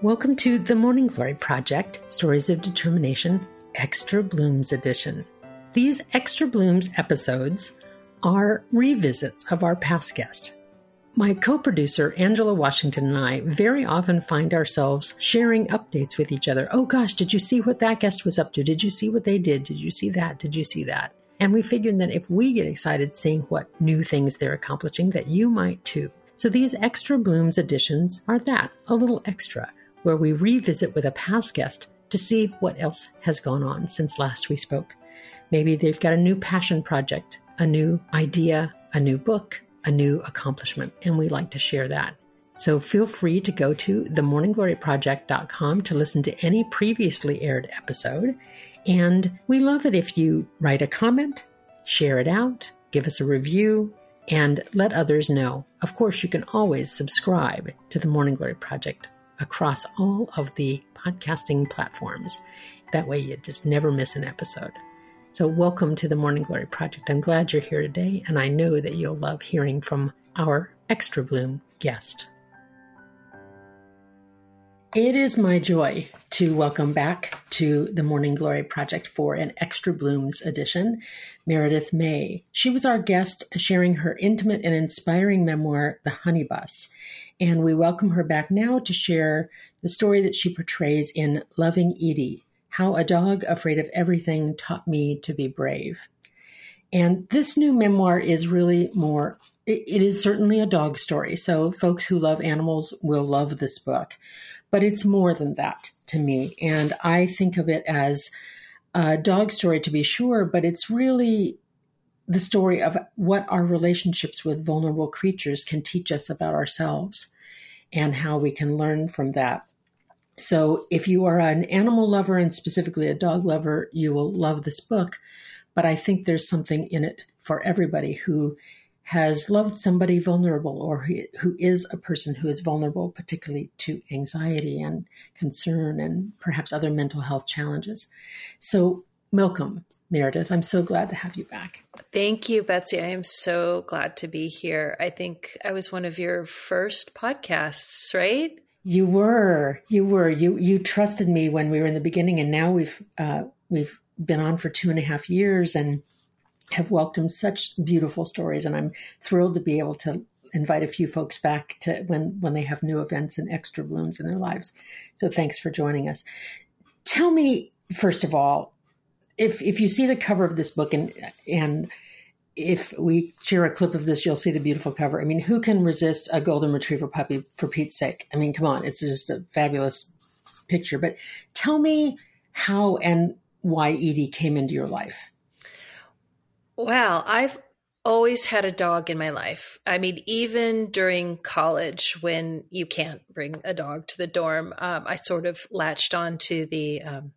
Welcome to the Morning Glory Project Stories of Determination Extra Blooms Edition. These Extra Blooms episodes are revisits of our past guest. My co producer, Angela Washington, and I very often find ourselves sharing updates with each other. Oh gosh, did you see what that guest was up to? Did you see what they did? Did you see that? Did you see that? And we figured that if we get excited seeing what new things they're accomplishing, that you might too. So these Extra Blooms editions are that, a little extra where we revisit with a past guest to see what else has gone on since last we spoke. Maybe they've got a new passion project, a new idea, a new book, a new accomplishment, and we like to share that. So feel free to go to themorninggloryproject.com to listen to any previously aired episode. And we love it if you write a comment, share it out, give us a review, and let others know. Of course, you can always subscribe to the Morning Glory Project across all of the podcasting platforms. That way, you just never miss an episode. So, welcome to the Morning Glory Project. I'm glad you're here today, and I know that you'll love hearing from our Extra Bloom guest. It is my joy to welcome back to the Morning Glory Project for an Extra Blooms edition, Meredith May. She was our guest sharing her intimate and inspiring memoir, The Honey Bus. And we welcome her back now to share the story that she portrays in Loving Edie How a Dog Afraid of Everything Taught Me to Be Brave. And this new memoir is really more, it is certainly a dog story. So folks who love animals will love this book. But it's more than that to me. And I think of it as a dog story to be sure, but it's really the story of what our relationships with vulnerable creatures can teach us about ourselves and how we can learn from that. So, if you are an animal lover and specifically a dog lover, you will love this book. But I think there's something in it for everybody who has loved somebody vulnerable or who is a person who is vulnerable, particularly to anxiety and concern and perhaps other mental health challenges. So, welcome, Meredith. I'm so glad to have you back. Thank you, Betsy. I am so glad to be here. I think I was one of your first podcasts, right? You were, you were, you you trusted me when we were in the beginning, and now we've uh, we've been on for two and a half years and have welcomed such beautiful stories. And I'm thrilled to be able to invite a few folks back to when when they have new events and extra blooms in their lives. So thanks for joining us. Tell me first of all if if you see the cover of this book and and if we share a clip of this, you'll see the beautiful cover. I mean, who can resist a golden retriever puppy for Pete's sake? I mean, come on, it's just a fabulous picture. But tell me how and why Edie came into your life. Well, I've always had a dog in my life. I mean, even during college, when you can't bring a dog to the dorm, um, I sort of latched on to the um,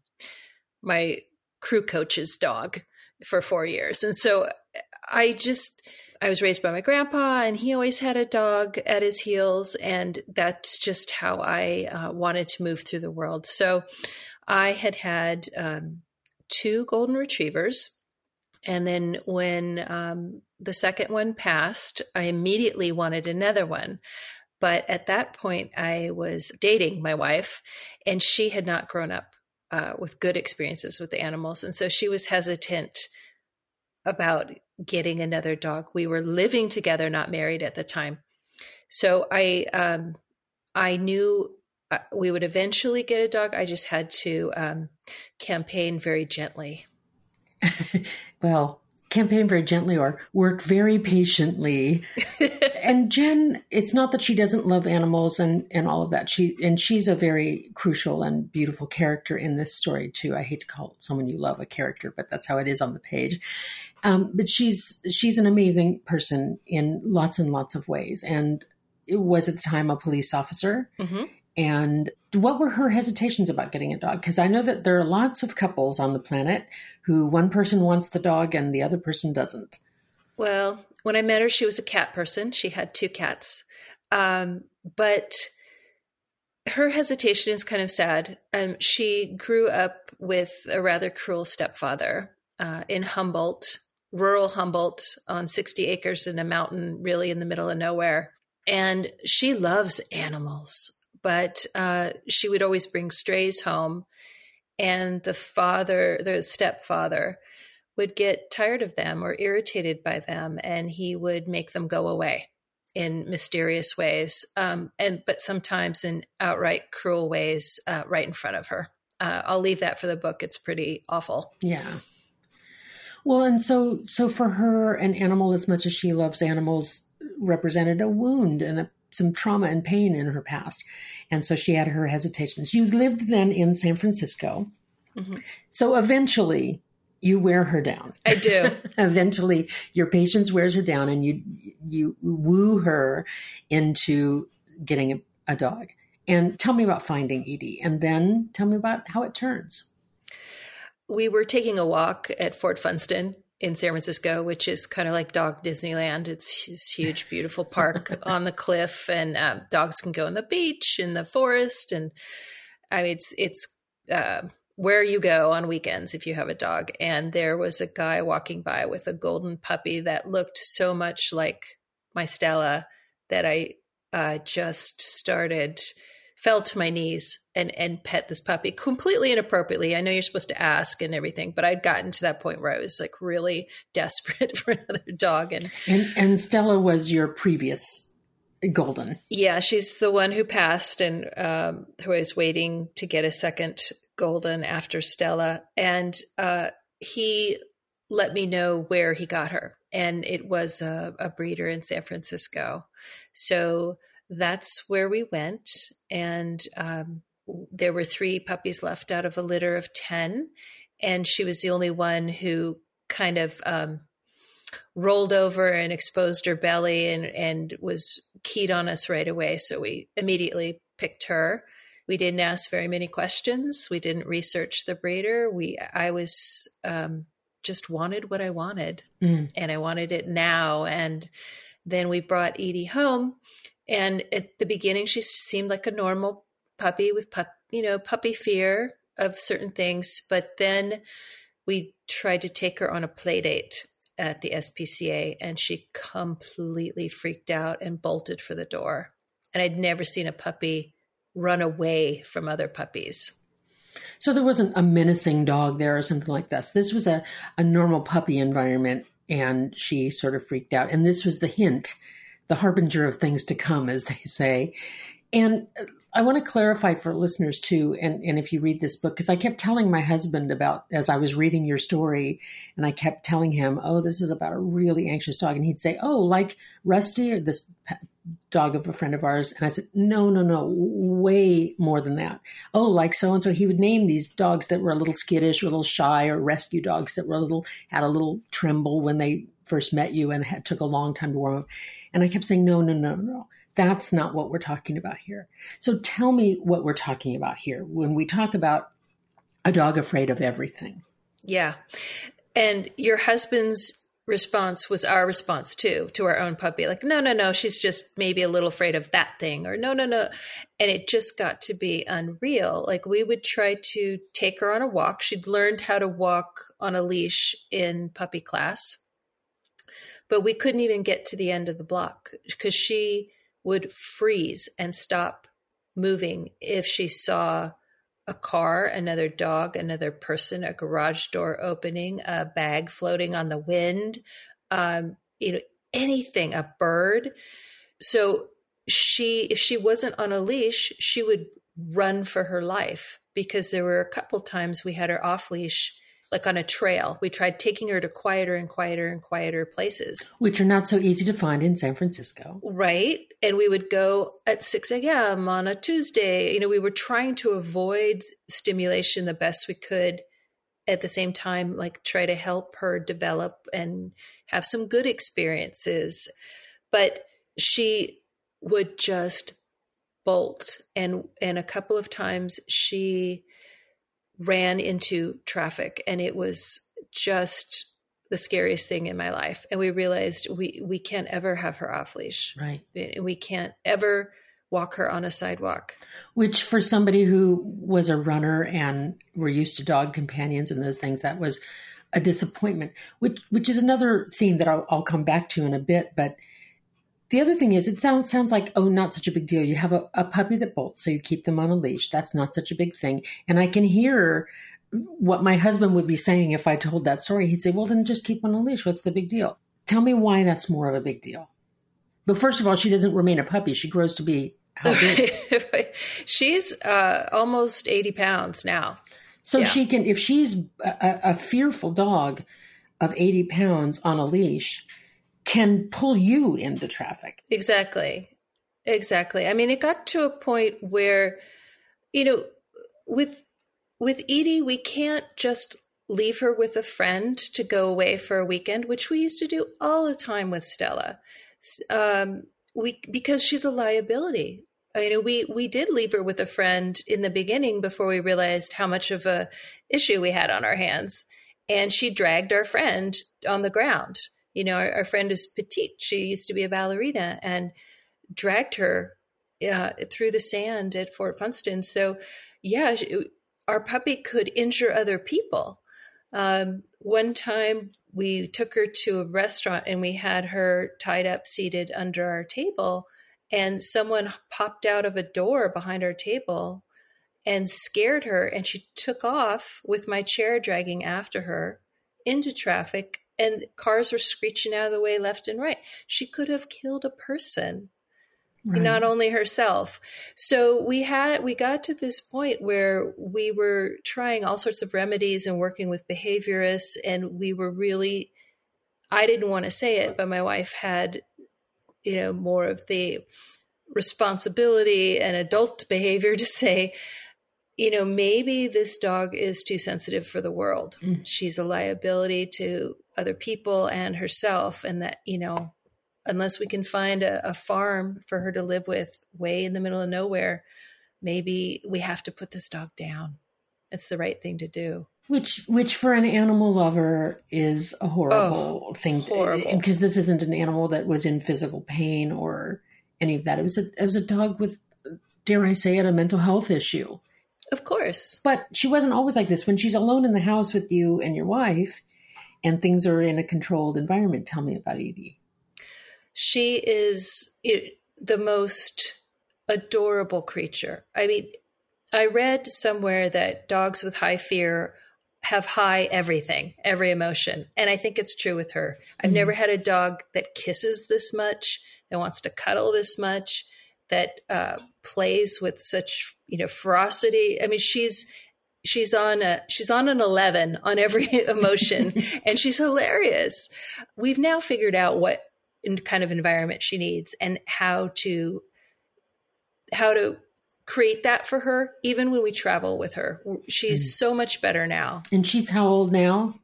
my crew coach's dog for four years. And so I just, I was raised by my grandpa, and he always had a dog at his heels. And that's just how I uh, wanted to move through the world. So I had had um, two golden retrievers. And then when um, the second one passed, I immediately wanted another one. But at that point, I was dating my wife, and she had not grown up uh, with good experiences with the animals. And so she was hesitant about getting another dog. We were living together, not married at the time. So I, um, I knew uh, we would eventually get a dog. I just had to um, campaign very gently. well, campaign very gently or work very patiently. and Jen, it's not that she doesn't love animals and, and all of that. She and she's a very crucial and beautiful character in this story too. I hate to call someone you love a character, but that's how it is on the page. Um, but she's she's an amazing person in lots and lots of ways, and it was at the time a police officer. Mm-hmm. And what were her hesitations about getting a dog? Because I know that there are lots of couples on the planet who one person wants the dog and the other person doesn't. Well, when I met her, she was a cat person. She had two cats. Um, but her hesitation is kind of sad. Um, she grew up with a rather cruel stepfather uh, in Humboldt, rural Humboldt, on 60 acres in a mountain, really in the middle of nowhere. And she loves animals but uh, she would always bring strays home. And the father, the stepfather, would get tired of them or irritated by them, and he would make them go away in mysterious ways, um, and but sometimes in outright cruel ways, uh, right in front of her. Uh, I'll leave that for the book. It's pretty awful. Yeah. Well, and so so for her, an animal as much as she loves animals represented a wound and a, some trauma and pain in her past, and so she had her hesitations. You lived then in San Francisco, mm-hmm. so eventually you wear her down. I do. eventually, your patience wears her down, and you you woo her into getting a, a dog. And tell me about finding Edie, and then tell me about how it turns we were taking a walk at Fort Funston in San Francisco, which is kind of like dog Disneyland. It's this huge, beautiful park on the cliff, and um, dogs can go on the beach in the forest. And I mean, it's it's uh, where you go on weekends if you have a dog. And there was a guy walking by with a golden puppy that looked so much like my Stella that I uh, just started fell to my knees and and pet this puppy completely inappropriately. I know you're supposed to ask and everything, but I'd gotten to that point where I was like really desperate for another dog. And and, and Stella was your previous golden. Yeah, she's the one who passed and um, who was waiting to get a second golden after Stella, and uh, he let me know where he got her, and it was a, a breeder in San Francisco. So that's where we went, and um, there were three puppies left out of a litter of 10 and she was the only one who kind of um, rolled over and exposed her belly and, and was keyed on us right away. So we immediately picked her. We didn't ask very many questions. We didn't research the breeder. We i was um, just wanted what i wanted. Mm. and i wanted it now. And then we brought edie home and at the beginning she seemed like a normal puppy with pup, you know, puppy fear of certain things. But then we tried to take her on a play date at the SPCA and she completely freaked out and bolted for the door. And I'd never seen a puppy run away from other puppies. So there wasn't a menacing dog there or something like this. This was a, a normal puppy environment and she sort of freaked out. And this was the hint, the harbinger of things to come, as they say. And I want to clarify for listeners too, and, and if you read this book, because I kept telling my husband about as I was reading your story, and I kept telling him, "Oh, this is about a really anxious dog," and he'd say, "Oh, like Rusty or this dog of a friend of ours," and I said, "No, no, no, way more than that. Oh, like so and so." He would name these dogs that were a little skittish, or a little shy, or rescue dogs that were a little had a little tremble when they first met you and it took a long time to warm up, and I kept saying, "No, no, no, no." That's not what we're talking about here. So tell me what we're talking about here when we talk about a dog afraid of everything. Yeah. And your husband's response was our response too to our own puppy like no no no she's just maybe a little afraid of that thing or no no no and it just got to be unreal like we would try to take her on a walk she'd learned how to walk on a leash in puppy class but we couldn't even get to the end of the block because she would freeze and stop moving if she saw a car, another dog, another person, a garage door opening, a bag floating on the wind, um, you know, anything, a bird. So she, if she wasn't on a leash, she would run for her life because there were a couple times we had her off leash like on a trail. We tried taking her to quieter and quieter and quieter places, which are not so easy to find in San Francisco. Right. And we would go at 6 a.m. on a Tuesday. You know, we were trying to avoid stimulation the best we could. At the same time, like try to help her develop and have some good experiences. But she would just bolt and and a couple of times she ran into traffic and it was just the scariest thing in my life. And we realized we we can't ever have her off leash. Right. And we can't ever walk her on a sidewalk. Which for somebody who was a runner and were used to dog companions and those things that was a disappointment which which is another theme that I'll, I'll come back to in a bit but The other thing is, it sounds sounds like oh, not such a big deal. You have a, a puppy that bolts, so you keep them on a leash. That's not such a big thing. And I can hear what my husband would be saying if I told that story. He'd say, "Well, then just keep on a leash. What's the big deal?" Tell me why that's more of a big deal. But first of all, she doesn't remain a puppy. She grows to be how big? she's uh, almost eighty pounds now. So yeah. she can, if she's a, a fearful dog of eighty pounds on a leash, can pull you into traffic. Exactly. Exactly. I mean, it got to a point where, you know, with with Edie, we can't just leave her with a friend to go away for a weekend, which we used to do all the time with Stella. Um, we because she's a liability. You know, we we did leave her with a friend in the beginning before we realized how much of a issue we had on our hands, and she dragged our friend on the ground you know, our, our, friend is petite. She used to be a ballerina and dragged her uh, through the sand at Fort Funston. So, yeah, she, our puppy could injure other people. Um, one time we took her to a restaurant and we had her tied up, seated under our table, and someone popped out of a door behind our table and scared her, and she took off with my chair dragging after her into traffic and cars were screeching out of the way left and right. She could have killed a person. Right. not only herself so we had we got to this point where we were trying all sorts of remedies and working with behaviorists and we were really i didn't want to say it but my wife had you know more of the responsibility and adult behavior to say you know, maybe this dog is too sensitive for the world. Mm. She's a liability to other people and herself. And that, you know, unless we can find a, a farm for her to live with way in the middle of nowhere, maybe we have to put this dog down. It's the right thing to do. Which, which for an animal lover is a horrible oh, thing, horrible. because this isn't an animal that was in physical pain or any of that. It was a, it was a dog with, dare I say it, a mental health issue. Of course. But she wasn't always like this. When she's alone in the house with you and your wife and things are in a controlled environment, tell me about Edie. She is the most adorable creature. I mean, I read somewhere that dogs with high fear have high everything, every emotion. And I think it's true with her. I've mm-hmm. never had a dog that kisses this much, that wants to cuddle this much, that uh, plays with such you know ferocity. I mean, she's she's on a she's on an 11 on every emotion and she's hilarious. We've now figured out what kind of environment she needs and how to how to create that for her even when we travel with her. She's mm. so much better now. And she's how old now?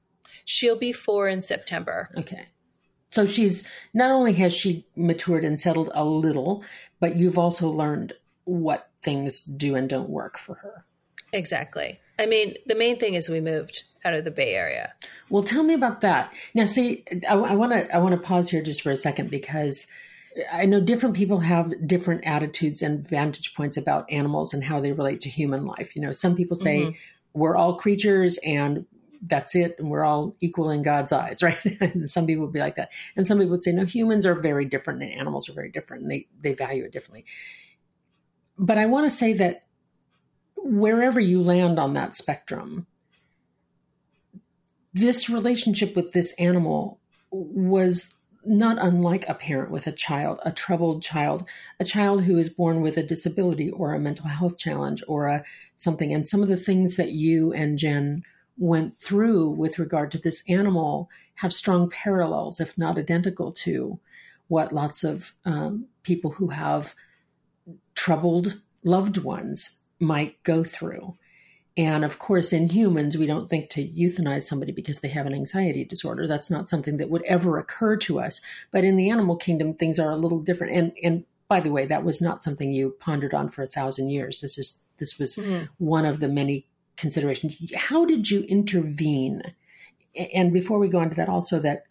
She'll be four in september. Okay. So she's not only has she matured and settled a little, but you've also learned what things do and don't work for her. Exactly. I mean, the main thing is we moved out of the Bay Area. Well, tell me about that. Now, see, I want to I want to pause here just for a second because I know different people have different attitudes and vantage points about animals and how they relate to human life. You know, some people say mm-hmm. we're all creatures and that's it and we're all equal in god's eyes right and some people would be like that and some people would say no humans are very different and animals are very different and they they value it differently but i want to say that wherever you land on that spectrum this relationship with this animal was not unlike a parent with a child, a troubled child, a child who is born with a disability or a mental health challenge or a something. And some of the things that you and Jen went through with regard to this animal have strong parallels, if not identical, to what lots of um, people who have troubled loved ones might go through. And of course, in humans, we don't think to euthanize somebody because they have an anxiety disorder. That's not something that would ever occur to us. But in the animal kingdom, things are a little different. And and by the way, that was not something you pondered on for a thousand years. This is this was mm-hmm. one of the many considerations. How did you intervene? And before we go on to that, also that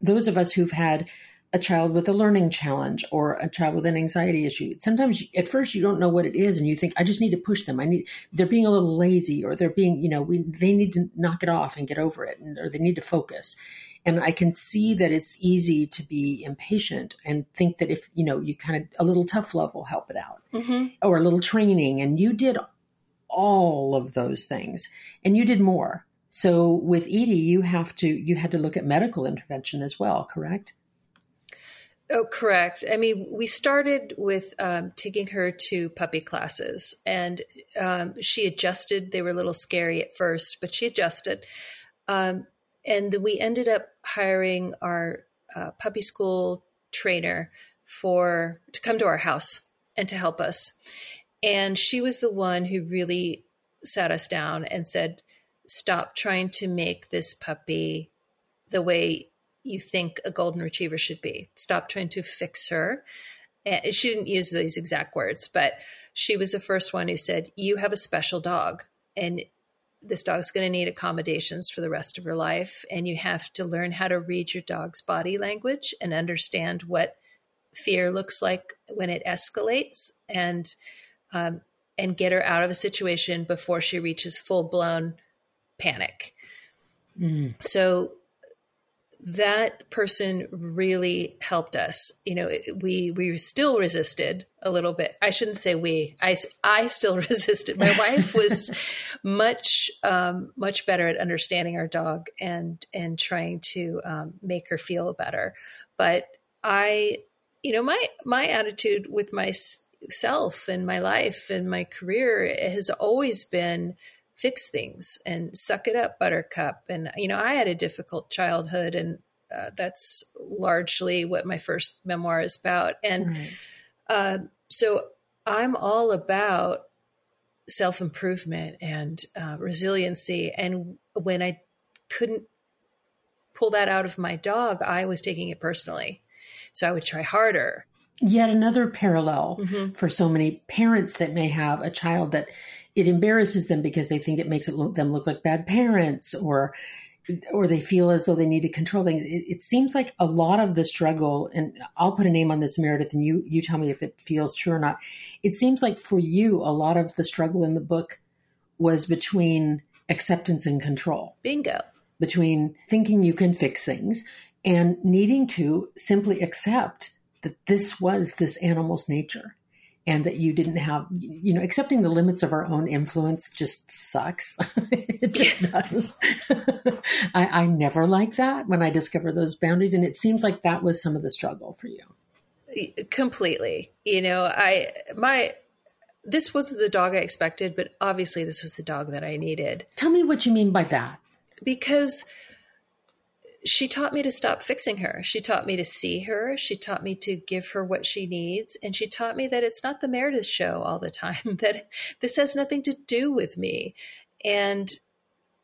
those of us who've had a child with a learning challenge or a child with an anxiety issue, sometimes at first you don't know what it is, and you think, "I just need to push them. I need they're being a little lazy, or they're being, you know, we they need to knock it off and get over it, and, or they need to focus." And I can see that it's easy to be impatient and think that if, you know, you kind of a little tough love will help it out mm-hmm. or a little training. And you did all of those things and you did more. So with Edie, you have to, you had to look at medical intervention as well, correct? Oh, correct. I mean, we started with um, taking her to puppy classes, and um, she adjusted. They were a little scary at first, but she adjusted. Um, and we ended up hiring our uh, puppy school trainer for to come to our house and to help us. And she was the one who really sat us down and said, "Stop trying to make this puppy the way you think a golden retriever should be. Stop trying to fix her. And she didn't use these exact words, but she was the first one who said, You have a special dog, and this dog's going to need accommodations for the rest of her life. And you have to learn how to read your dog's body language and understand what fear looks like when it escalates and um, and get her out of a situation before she reaches full blown panic. Mm. So that person really helped us. You know, we we still resisted a little bit. I shouldn't say we. I I still resisted. My wife was much um, much better at understanding our dog and and trying to um, make her feel better. But I, you know, my my attitude with myself and my life and my career has always been fix things and suck it up buttercup. And you know i had a difficult childhood and uh, that's largely what my first memoir is about. And right. uh, so i'm all about self-improvement and uh, resiliency. And when i couldn't pull that out of my dog i was taking it personally. So i would try harder. Yet another parallel mm-hmm. for so many parents that may have a child that it embarrasses them because they think it makes it look, them look like bad parents or or they feel as though they need to control things. It, it, seems like a lot of the struggle, and I'll put a name on this, Meredith, and you you tell me if it feels true or not. It seems like for you, a lot of the struggle in the book was between acceptance and control. Bingo. Between thinking you can fix things and needing to simply accept that this was this animal's nature and that you didn't have you know accepting the limits of our own influence just sucks. It just does. I, I never like that when i discover those boundaries and it seems like that was some of the struggle for you. Completely. You know i my this wasn't the dog i expected but obviously this was the dog that i needed. Tell me what you mean by that. Because she taught me to stop fixing her. She taught me to see her. She taught me to give her what she needs. And she taught me that it's not the Meredith show all the time, that this has nothing to do with me. And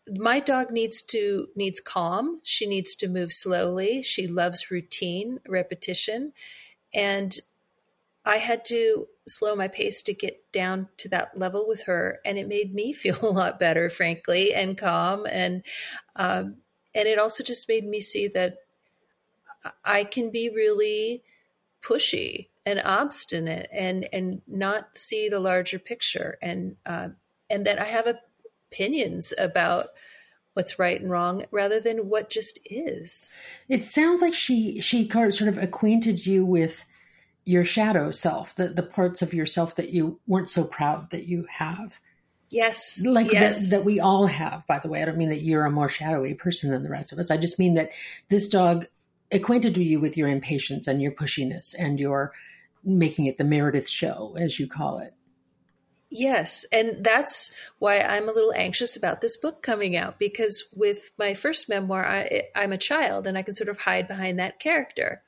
my dog needs to needs calm. She needs to move slowly. She loves routine, repetition. And I had to slow my pace to get down to that level with her. And it made me feel a lot better, frankly, and calm. And um, and it also just made me see that I can be really pushy and obstinate and and not see the larger picture and uh, and that I have opinions about what's right and wrong rather than what just is. It sounds like she she sort of acquainted you with your shadow self, the the parts of yourself that you weren't so proud that you have. Yes. Like yes. That, that we all have, by the way. I don't mean that you're a more shadowy person than the rest of us. I just mean that this dog acquainted you with your impatience and your pushiness and your making it the Meredith show, as you call it. Yes. And that's why I'm a little anxious about this book coming out because with my first memoir, I, I'm a child and I can sort of hide behind that character.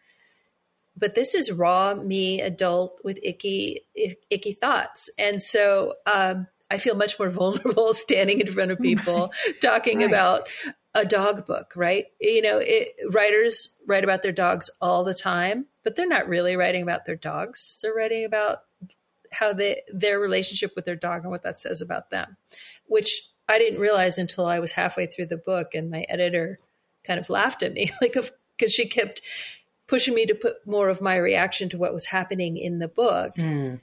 But this is raw me, adult with icky, icky thoughts. And so, um, I feel much more vulnerable standing in front of people talking right. about a dog book, right? You know, it, writers write about their dogs all the time, but they're not really writing about their dogs. They're writing about how they their relationship with their dog and what that says about them, which I didn't realize until I was halfway through the book and my editor kind of laughed at me like because she kept pushing me to put more of my reaction to what was happening in the book. Mm.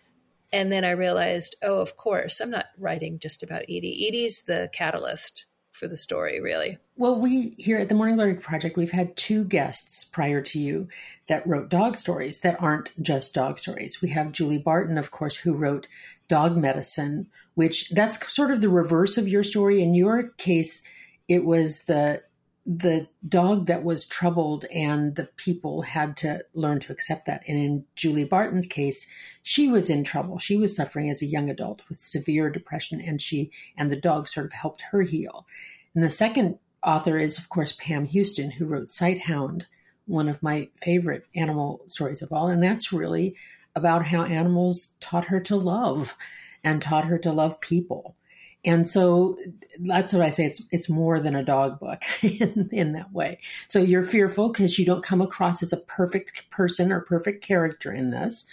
And then I realized, oh, of course, I'm not writing just about Edie. Edie's the catalyst for the story, really. Well, we here at the Morning Glory Project, we've had two guests prior to you that wrote dog stories that aren't just dog stories. We have Julie Barton, of course, who wrote Dog Medicine, which that's sort of the reverse of your story. In your case, it was the the dog that was troubled and the people had to learn to accept that. And in Julie Barton's case, she was in trouble. She was suffering as a young adult with severe depression and she and the dog sort of helped her heal. And the second author is of course Pam Houston who wrote Sighthound, one of my favorite animal stories of all and that's really about how animals taught her to love and taught her to love people. And so that's what I say. It's it's more than a dog book in, in that way. So you're fearful because you don't come across as a perfect person or perfect character in this.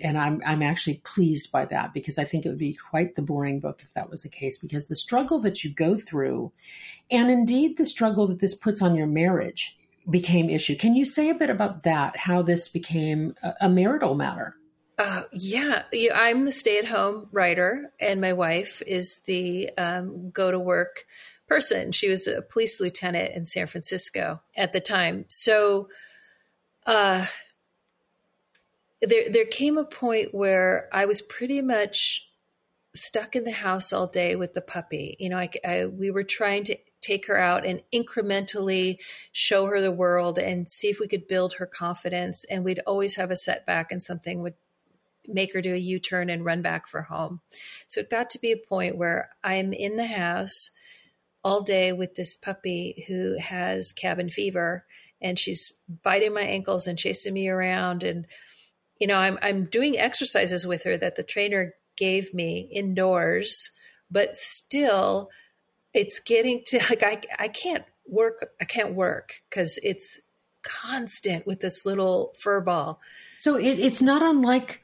And I'm I'm actually pleased by that because I think it would be quite the boring book if that was the case, because the struggle that you go through, and indeed the struggle that this puts on your marriage became issue. Can you say a bit about that, how this became a, a marital matter? Uh, yeah, I'm the stay at home writer, and my wife is the um, go to work person. She was a police lieutenant in San Francisco at the time. So uh, there, there came a point where I was pretty much stuck in the house all day with the puppy. You know, I, I, we were trying to take her out and incrementally show her the world and see if we could build her confidence. And we'd always have a setback and something would make her do a U turn and run back for home. So it got to be a point where I'm in the house all day with this puppy who has cabin fever and she's biting my ankles and chasing me around and you know I'm I'm doing exercises with her that the trainer gave me indoors but still it's getting to like I I can't work I can't work cuz it's constant with this little fur ball. So it, it's not unlike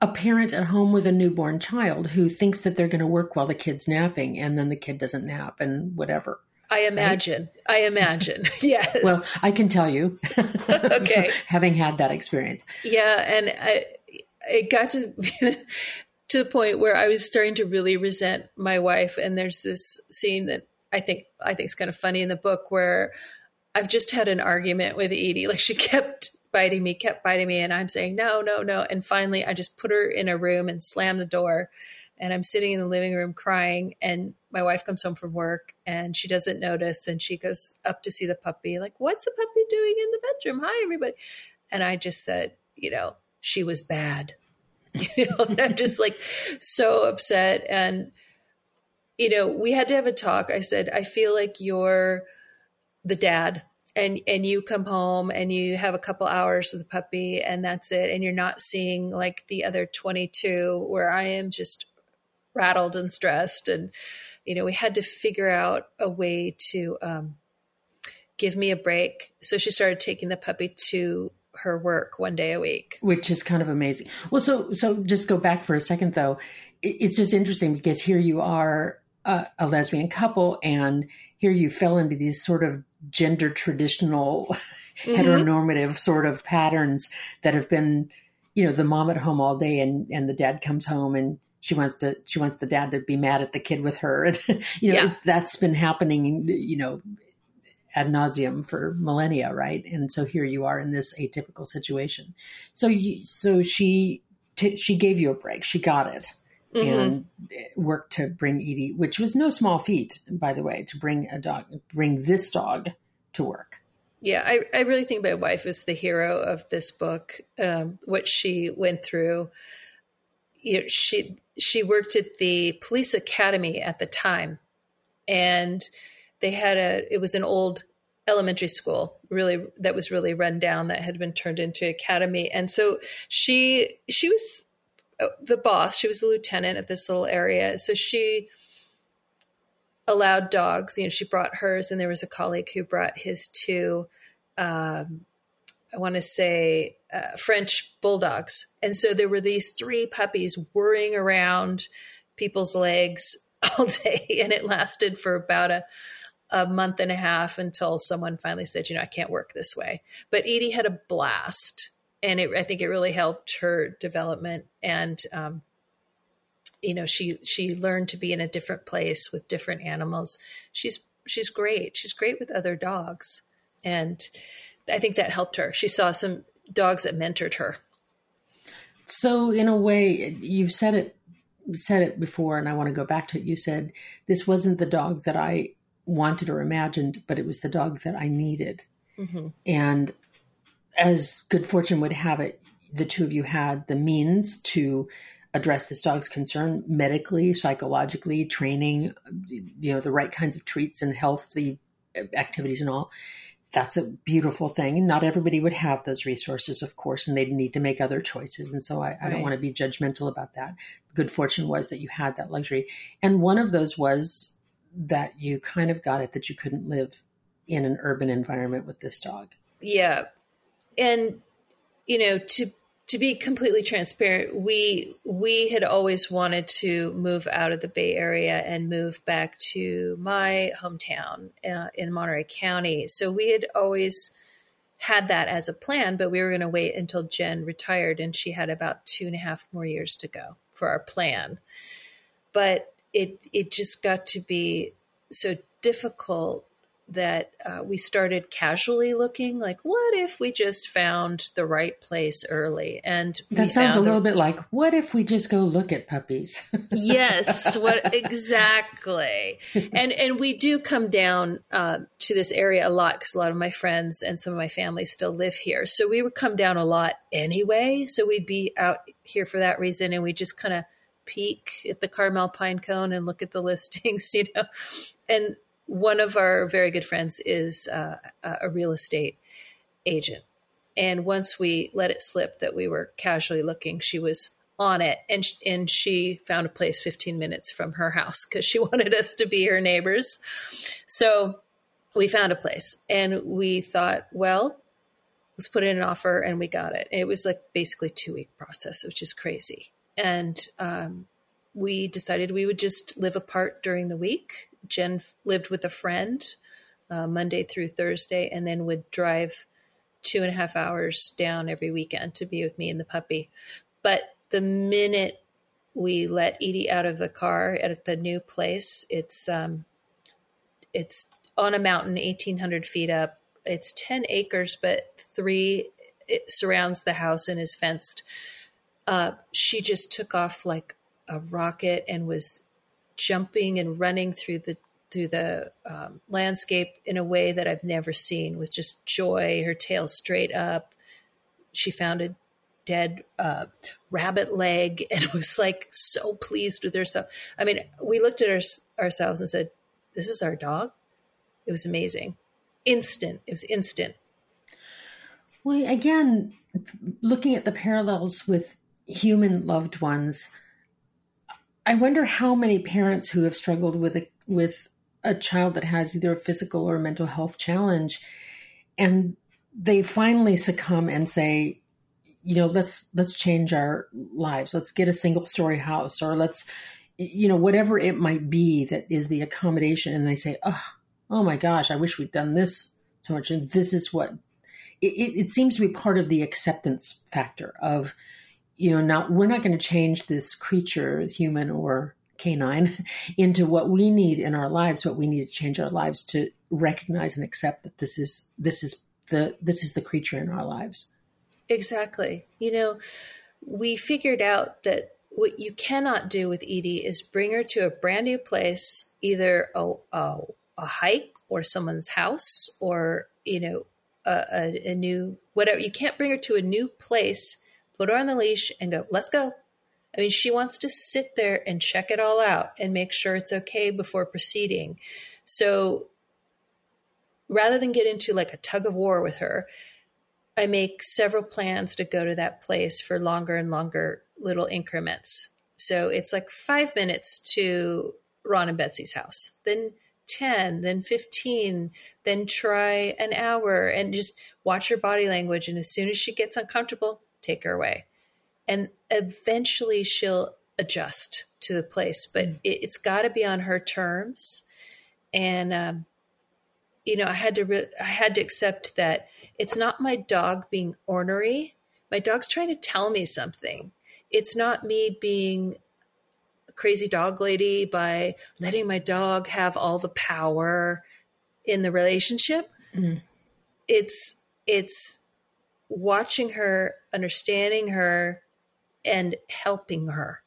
a parent at home with a newborn child who thinks that they're going to work while the kid's napping and then the kid doesn't nap and whatever. I imagine. Right? I imagine. yes. Well, I can tell you. okay. having had that experience. Yeah, and I, it got to to the point where I was starting to really resent my wife. And there's this scene that I think I think is kind of funny in the book where I've just had an argument with Edie. Like she kept biting me, kept biting me. And I'm saying, no, no, no. And finally, I just put her in a room and slammed the door. And I'm sitting in the living room crying. And my wife comes home from work and she doesn't notice. And she goes up to see the puppy, like, what's the puppy doing in the bedroom? Hi, everybody. And I just said, you know, she was bad. you know, and I'm just like so upset. And, you know, we had to have a talk. I said, I feel like you're the dad and and you come home and you have a couple hours with the puppy and that's it. And you're not seeing like the other 22 where i am just rattled and stressed. And you know we had to figure out a way to um, give me a break. So she started taking the puppy to her work one day a week. Which is kind of amazing. Well so so just go back for a second though. It's just interesting because here you are a, a lesbian couple and here you fell into these sort of gender traditional mm-hmm. heteronormative sort of patterns that have been you know the mom at home all day and and the dad comes home and she wants to she wants the dad to be mad at the kid with her. And you know yeah. that's been happening you know ad nauseum for millennia right? And so here you are in this atypical situation. So you so she t- she gave you a break. She got it mm-hmm. and worked to bring Edie, which was no small feat, by the way, to bring a dog, bring this dog to work. Yeah, I, I really think my wife is the hero of this book. Um, what she went through. You know, she she worked at the police academy at the time, and they had a. It was an old elementary school really that was really run down that had been turned into academy and so she she was the boss, she was the lieutenant of this little area. So she allowed dogs, you know, she brought hers, and there was a colleague who brought his two, um, I want to say, uh, French bulldogs. And so there were these three puppies whirring around people's legs all day. And it lasted for about a, a month and a half until someone finally said, you know, I can't work this way. But Edie had a blast and it, I think it really helped her development. And um, you know, she she learned to be in a different place with different animals. She's she's great. She's great with other dogs. And I think that helped her. She saw some dogs that mentored her. So in a way, you've said it said it before and I want to go back to it. You said this wasn't the dog that I wanted or imagined, but it was the dog that I needed. Mm-hmm. And as good fortune would have it, the two of you had the means to address this dog's concern medically, psychologically, training, you know, the right kinds of treats and healthy activities and all. That's a beautiful thing. Not everybody would have those resources, of course, and they'd need to make other choices. And so I, I don't want to be judgmental about that. Good fortune was that you had that luxury. And one of those was that you kind of got it that you couldn't live in an urban environment with this dog. Yeah. And you know, to to be completely transparent, we we had always wanted to move out of the Bay Area and move back to my hometown uh, in Monterey County. So we had always had that as a plan, but we were going to wait until Jen retired, and she had about two and a half more years to go for our plan. But it it just got to be so difficult that uh, we started casually looking like what if we just found the right place early? And that sounds a little the... bit like what if we just go look at puppies? Yes what exactly. And and we do come down uh, to this area a lot because a lot of my friends and some of my family still live here. So we would come down a lot anyway. So we'd be out here for that reason and we just kind of peek at the Carmel pine cone and look at the listings, you know. And one of our very good friends is uh, a real estate agent. And once we let it slip that we were casually looking, she was on it and and she found a place 15 minutes from her house cuz she wanted us to be her neighbors. So we found a place and we thought, well, let's put in an offer and we got it. And it was like basically 2 week process, which is crazy and um, we decided we would just live apart during the week. Jen lived with a friend uh, Monday through Thursday, and then would drive two and a half hours down every weekend to be with me and the puppy. But the minute we let Edie out of the car at the new place, it's um, it's on a mountain, eighteen hundred feet up. It's ten acres, but three it surrounds the house and is fenced uh, she just took off like a rocket and was jumping and running through the through the um, landscape in a way that I've never seen with just joy, her tail straight up. She found a dead uh, rabbit leg and was like so pleased with herself. I mean, we looked at our, ourselves and said, This is our dog. It was amazing. Instant. It was instant. Well, again, looking at the parallels with human loved ones. I wonder how many parents who have struggled with a, with a child that has either a physical or mental health challenge, and they finally succumb and say, you know, let's let's change our lives. Let's get a single story house, or let's, you know, whatever it might be that is the accommodation. And they say, oh, oh my gosh, I wish we'd done this so much. And this is what it, it seems to be part of the acceptance factor of you know, not we're not going to change this creature, human or canine, into what we need in our lives. But we need to change our lives to recognize and accept that this is this is the this is the creature in our lives. Exactly. You know, we figured out that what you cannot do with Edie is bring her to a brand new place, either a, a, a hike or someone's house or, you know, a, a, a, new whatever. You can't bring her to a new place put her on the leash and go, let's go. I mean, she wants to sit there and check it all out and make sure it's okay before proceeding. So rather than get into like a tug of war with her, I make several plans to go to that place for longer and longer little increments. So it's like five minutes to Ron and Betsy's house, then 10, then 15, then try an hour and just watch her body language. And as soon as she gets uncomfortable, take her away. And eventually she'll adjust to the place, but mm. it, has got to be on her terms. And, um, you know, I had to, re- I had to accept that it's not my dog being ornery. My dog's trying to tell me something. It's not me being a crazy dog lady by letting my dog have all the power. in the relationship. Mm. It's it's watching her, understanding her, and helping her.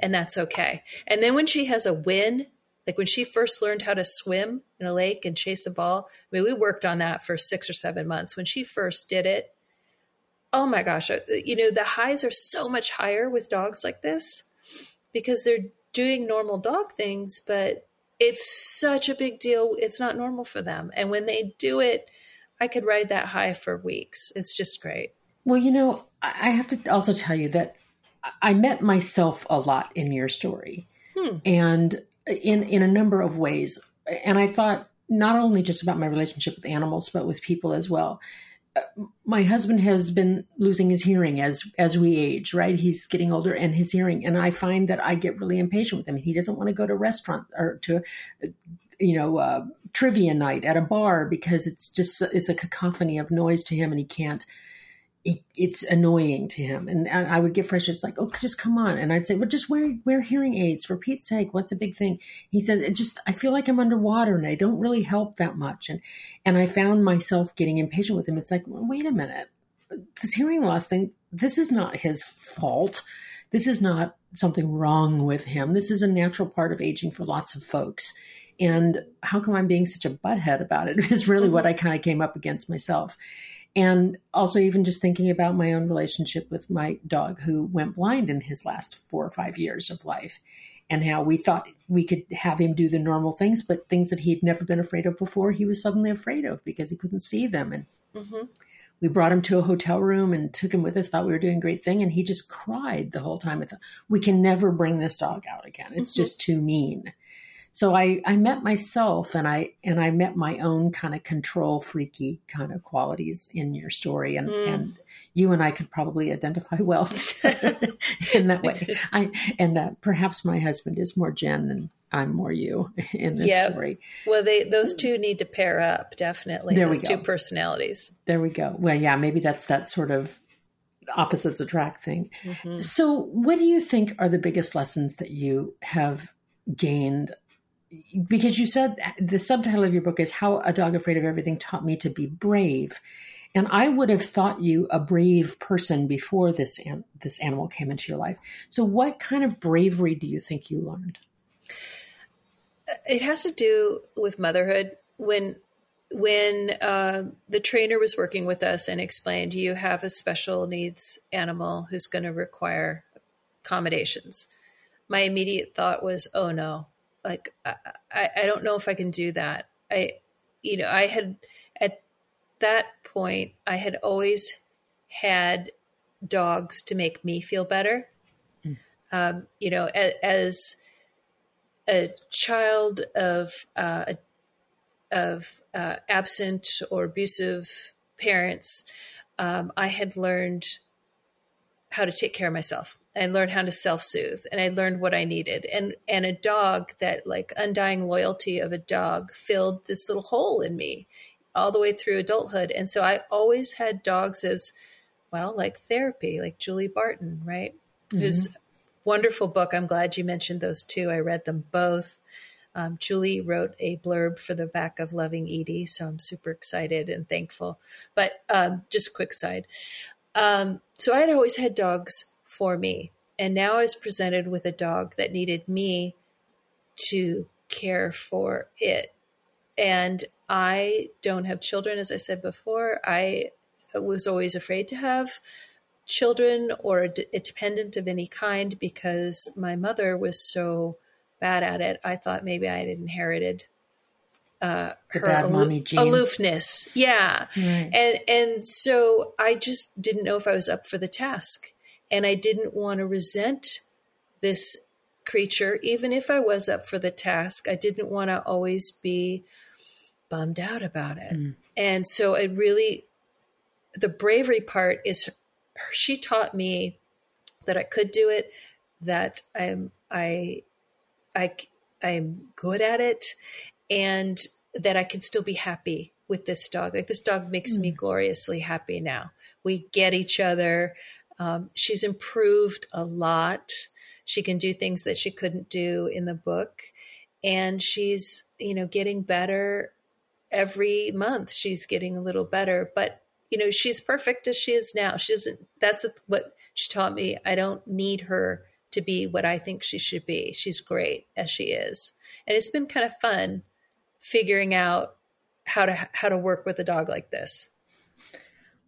And that's okay. And then when she has a win, like when she first learned how to swim in a lake and chase a ball, I mean, we worked on that for six or seven months. When she first did it, oh my gosh, uh, you know, the highs are so much higher with dogs like this because they're doing normal dog things, but it's such a big deal. It's not normal for them. And when they do it, I could ride that high for weeks. It's just great. Well, you know, I have to also tell you that I met myself a lot in your story, hmm. and in in a number of ways. And I thought not only just about my relationship with animals, but with people as well. Uh, my husband has been losing his hearing as as we age, right? He's getting older and his hearing, and I find that I get really impatient with him. He doesn't want to go to restaurant or to, you know, uh, trivia night at a bar because it's just it's a cacophony of noise to him, and he can't it, it's annoying to him. And, I would get frustrated. It's like, oh, just come on. And I'd say, well, just wear, wear hearing aids for Pete's sake. What's a big thing? He says it just, I feel like I'm underwater and I don't really help that much. And, and I found myself getting impatient with him. It's like, well, wait a minute. This hearing loss thing, this is not his fault. This is not something wrong with him. This is a natural part of aging for lots of folks. And how come I'm being such a butthead about it is really what I kind of came up against myself. And also, even just thinking about my own relationship with my dog who went blind in his last four or five years of life, and how we thought we could have him do the normal things, but things that he'd never been afraid of before, he was suddenly afraid of because he couldn't see them. And mm-hmm. we brought him to a hotel room and took him with us, thought we were doing a great thing. And he just cried the whole time. I thought, we can never bring this dog out again. It's mm-hmm. just too mean. So I, I met myself and I and I met my own kind of control freaky kind of qualities in your story and mm. and you and I could probably identify well in that way. I and uh, perhaps my husband is more Jen than I'm more you in this yep. story. Well, they those two need to pair up definitely. There those we go. two personalities. There we go. Well, yeah, maybe that's that sort of opposites attract thing. Mm-hmm. So, what do you think are the biggest lessons that you have gained because you said the subtitle of your book is How a Dog Afraid of Everything Taught Me to Be Brave. And I would have thought you a brave person before this an- this animal came into your life. So what kind of bravery do you think you learned? It has to do with motherhood. When when uh, the trainer was working with us and explained, you have a special needs animal who's going to require accommodations. My immediate thought was, oh no, like I, I don't know if I can do that. I you know, I had at that point I had always had dogs to make me feel better. Mm. Um, you know, as, as, a child of uh, of uh, absent or abusive parents, um, I had learned how to take care of myself and learned how to self-soothe and i learned what i needed. And and a dog that like undying loyalty of a dog filled this little hole in me all the way through adulthood. And so i always had dogs as well like therapy like julie barton right? Mm-hmm. who's wonderful book. I'm glad you mentioned those two. I read them both. Um, julie wrote a blurb for the back of loving edie so i'm super excited and thankful. But um, just a quick side. Um, so i had always had dogs for me. And now I was presented with a dog that needed me to care for it. And I don't have children, as I said before. I was always afraid to have children or a, d- a dependent of any kind because my mother was so bad at it. I thought maybe I had inherited uh, her alo- aloofness. Yeah. Right. And and so I just didn't know if I was up for the task. And I didn't want to resent this creature, even if I was up for the task. I didn't want to always be bummed out about it. Mm. And so it really, the bravery part is she taught me that I could do it, that I'm, I, I, I'm good at it, and that I can still be happy with this dog. Like this dog makes mm. me gloriously happy now. We get each other. Um, she's improved a lot. She can do things that she couldn't do in the book. And she's, you know, getting better every month she's getting a little better. But, you know, she's perfect as she is now. She isn't, that's what she taught me. I don't need her to be what I think she should be. She's great as she is. And it's been kind of fun figuring out how to how to work with a dog like this.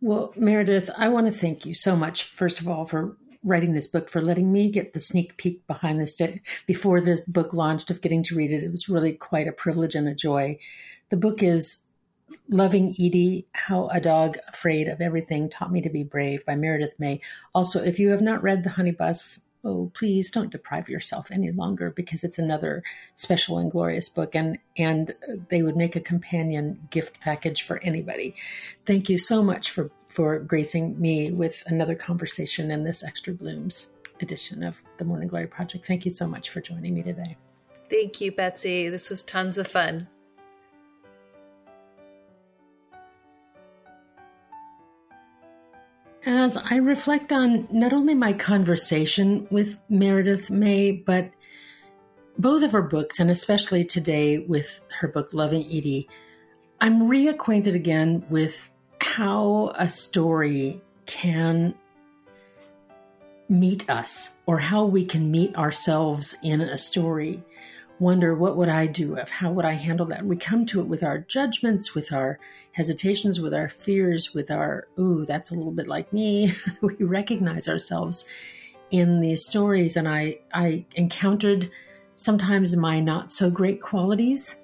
Well, Meredith, I want to thank you so much first of all for writing this book, for letting me get the sneak peek behind this day before the book launched of getting to read it. It was really quite a privilege and a joy. The book is Loving Edie How a Dog Afraid of Everything Taught Me to Be Brave by Meredith May. Also, if you have not read The Honey Bus, oh please don't deprive yourself any longer because it's another special and glorious book and and they would make a companion gift package for anybody. Thank you so much for for gracing me with another conversation in this extra blooms edition of the morning glory project. Thank you so much for joining me today. Thank you betsy. This was tons of fun as I reflect on not only my conversation with Meredith May, but both of her books, and especially today with her book Loving Edie, I'm reacquainted again with how a story can meet us or how we can meet ourselves in a story wonder what would I do of how would I handle that? We come to it with our judgments, with our hesitations, with our fears, with our ooh, that's a little bit like me. we recognize ourselves in these stories and I I encountered sometimes my not so great qualities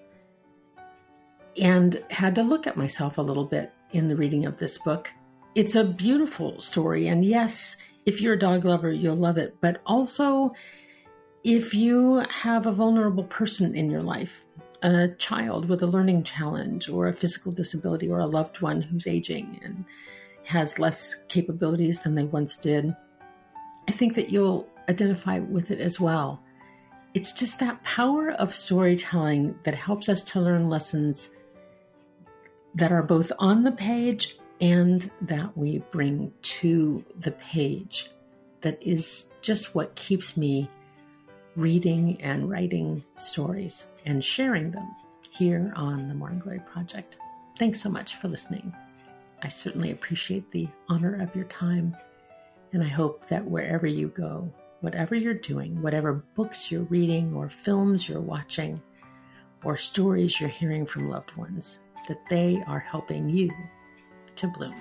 and had to look at myself a little bit in the reading of this book. It's a beautiful story and yes, if you're a dog lover, you'll love it, but also if you have a vulnerable person in your life, a child with a learning challenge or a physical disability or a loved one who's aging and has less capabilities than they once did, I think that you'll identify with it as well. It's just that power of storytelling that helps us to learn lessons that are both on the page and that we bring to the page that is just what keeps me reading and writing stories and sharing them here on the Morning Glory Project. Thanks so much for listening. I certainly appreciate the honor of your time, and I hope that wherever you go, whatever you're doing, whatever books you're reading, or films you're watching, or stories you're hearing from loved ones, that they are helping you to bloom.